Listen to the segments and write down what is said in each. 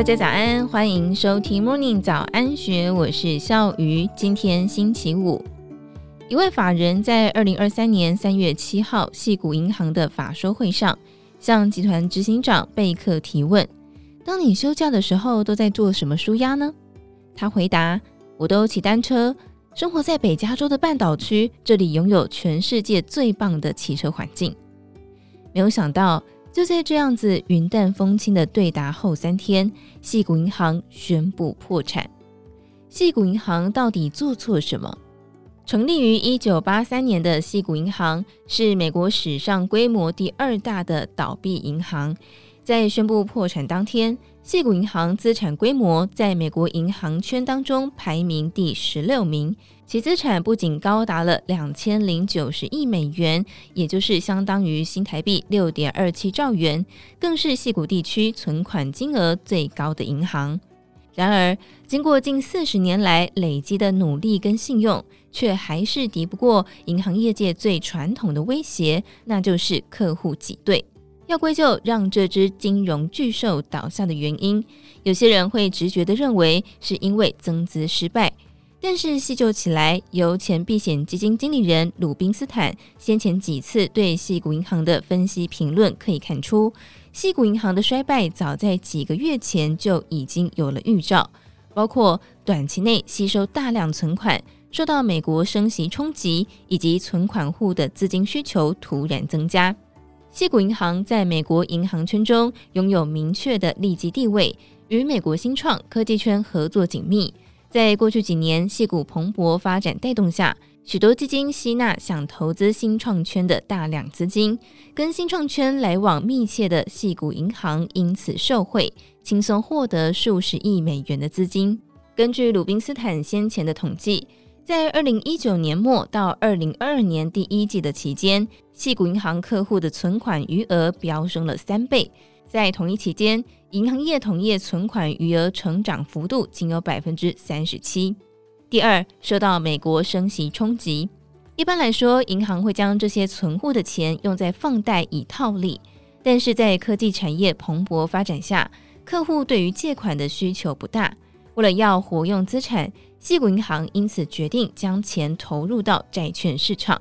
大家早安，欢迎收听 Morning 早安学，我是笑鱼。今天星期五，一位法人在二零二三年三月七号矽谷银行的法说会上，向集团执行长贝克提问：“当你休假的时候，都在做什么舒压呢？”他回答：“我都骑单车，生活在北加州的半岛区，这里拥有全世界最棒的骑车环境。”没有想到。就在这样子云淡风轻的对答后三天，细谷银行宣布破产。细谷银行到底做错什么？成立于一九八三年的细谷银行是美国史上规模第二大的倒闭银行。在宣布破产当天，矽谷银行资产规模在美国银行圈当中排名第十六名。其资产不仅高达了两千零九十亿美元，也就是相当于新台币六点二七兆元，更是矽谷地区存款金额最高的银行。然而，经过近四十年来累积的努力跟信用，却还是敌不过银行业界最传统的威胁，那就是客户挤兑。要归咎让这只金融巨兽倒下的原因，有些人会直觉地认为是因为增资失败。但是细究起来，由前避险基金经理人鲁宾斯坦先前几次对矽谷银行的分析评论可以看出，矽谷银行的衰败早在几个月前就已经有了预兆，包括短期内吸收大量存款，受到美国升息冲击，以及存款户的资金需求突然增加。矽谷银行在美国银行圈中拥有明确的利基地位，与美国新创科技圈合作紧密。在过去几年，矽谷蓬勃发展带动下，许多基金吸纳想投资新创圈的大量资金，跟新创圈来往密切的矽谷银行因此受惠，轻松获得数十亿美元的资金。根据鲁宾斯坦先前的统计，在二零一九年末到二零二二年第一季的期间，矽谷银行客户的存款余额飙升了三倍。在同一期间，银行业同业存款余额成长幅度仅有百分之三十七。第二，受到美国升息冲击，一般来说，银行会将这些存户的钱用在放贷以套利，但是在科技产业蓬勃发展下，客户对于借款的需求不大。为了要活用资产，矽谷银行因此决定将钱投入到债券市场。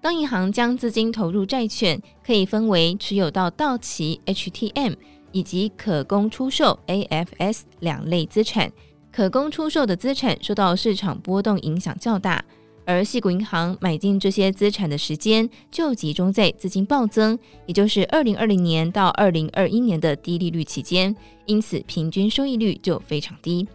当银行将资金投入债券，可以分为持有到到期 （HTM） 以及可供出售 （AFS） 两类资产。可供出售的资产受到市场波动影响较大，而矽谷银行买进这些资产的时间就集中在资金暴增，也就是二零二零年到二零二一年的低利率期间，因此平均收益率就非常低。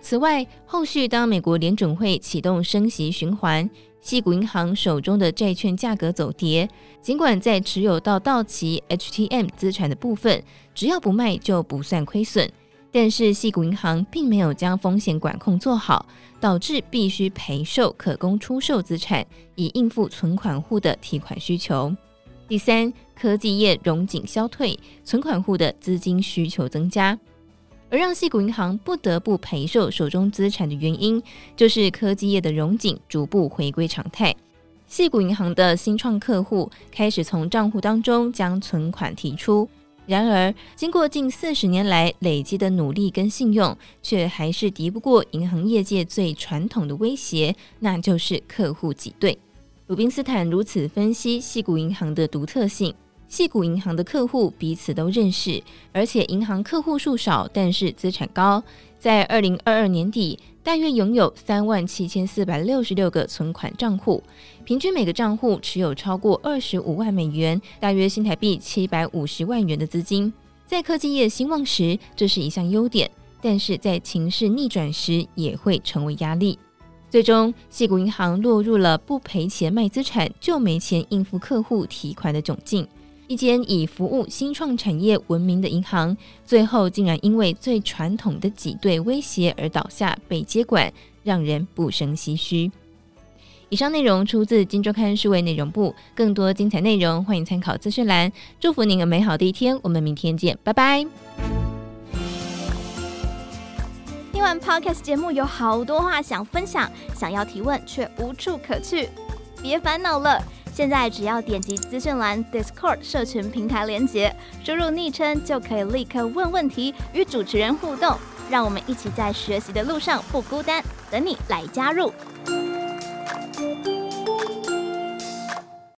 此外，后续当美国联准会启动升息循环，矽谷银行手中的债券价格走跌，尽管在持有到到期 HTM 资产的部分，只要不卖就不算亏损，但是矽谷银行并没有将风险管控做好，导致必须赔售可供出售资产，以应付存款户的提款需求。第三，科技业融景消退，存款户的资金需求增加。而让细谷银行不得不赔售手中资产的原因，就是科技业的融景逐步回归常态。细谷银行的新创客户开始从账户当中将存款提出，然而经过近四十年来累积的努力跟信用，却还是敌不过银行业界最传统的威胁，那就是客户挤兑。鲁宾斯坦如此分析细谷银行的独特性。矽谷银行的客户彼此都认识，而且银行客户数少，但是资产高。在二零二二年底，大约拥有三万七千四百六十六个存款账户，平均每个账户持有超过二十五万美元，大约新台币七百五十万元的资金。在科技业兴旺时，这是一项优点；但是在情势逆转时，也会成为压力。最终，矽谷银行落入了不赔钱卖资产就没钱应付客户提款的窘境。一间以服务新创产业闻名的银行，最后竟然因为最传统的挤兑威胁而倒下被接管，让人不胜唏嘘。以上内容出自《金周刊》数位内容部，更多精彩内容欢迎参考资讯栏。祝福您有美好的一天，我们明天见，拜拜。听完 Podcast 节目，有好多话想分享，想要提问却无处可去，别烦恼了。现在只要点击资讯栏 Discord 社群平台连接，输入昵称就可以立刻问问题，与主持人互动。让我们一起在学习的路上不孤单，等你来加入。